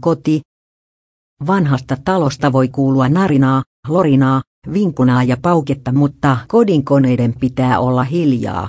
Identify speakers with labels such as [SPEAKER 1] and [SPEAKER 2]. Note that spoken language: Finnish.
[SPEAKER 1] Koti. Vanhasta talosta voi kuulua narinaa, lorinaa, vinkunaa ja pauketta, mutta kodinkoneiden pitää olla hiljaa.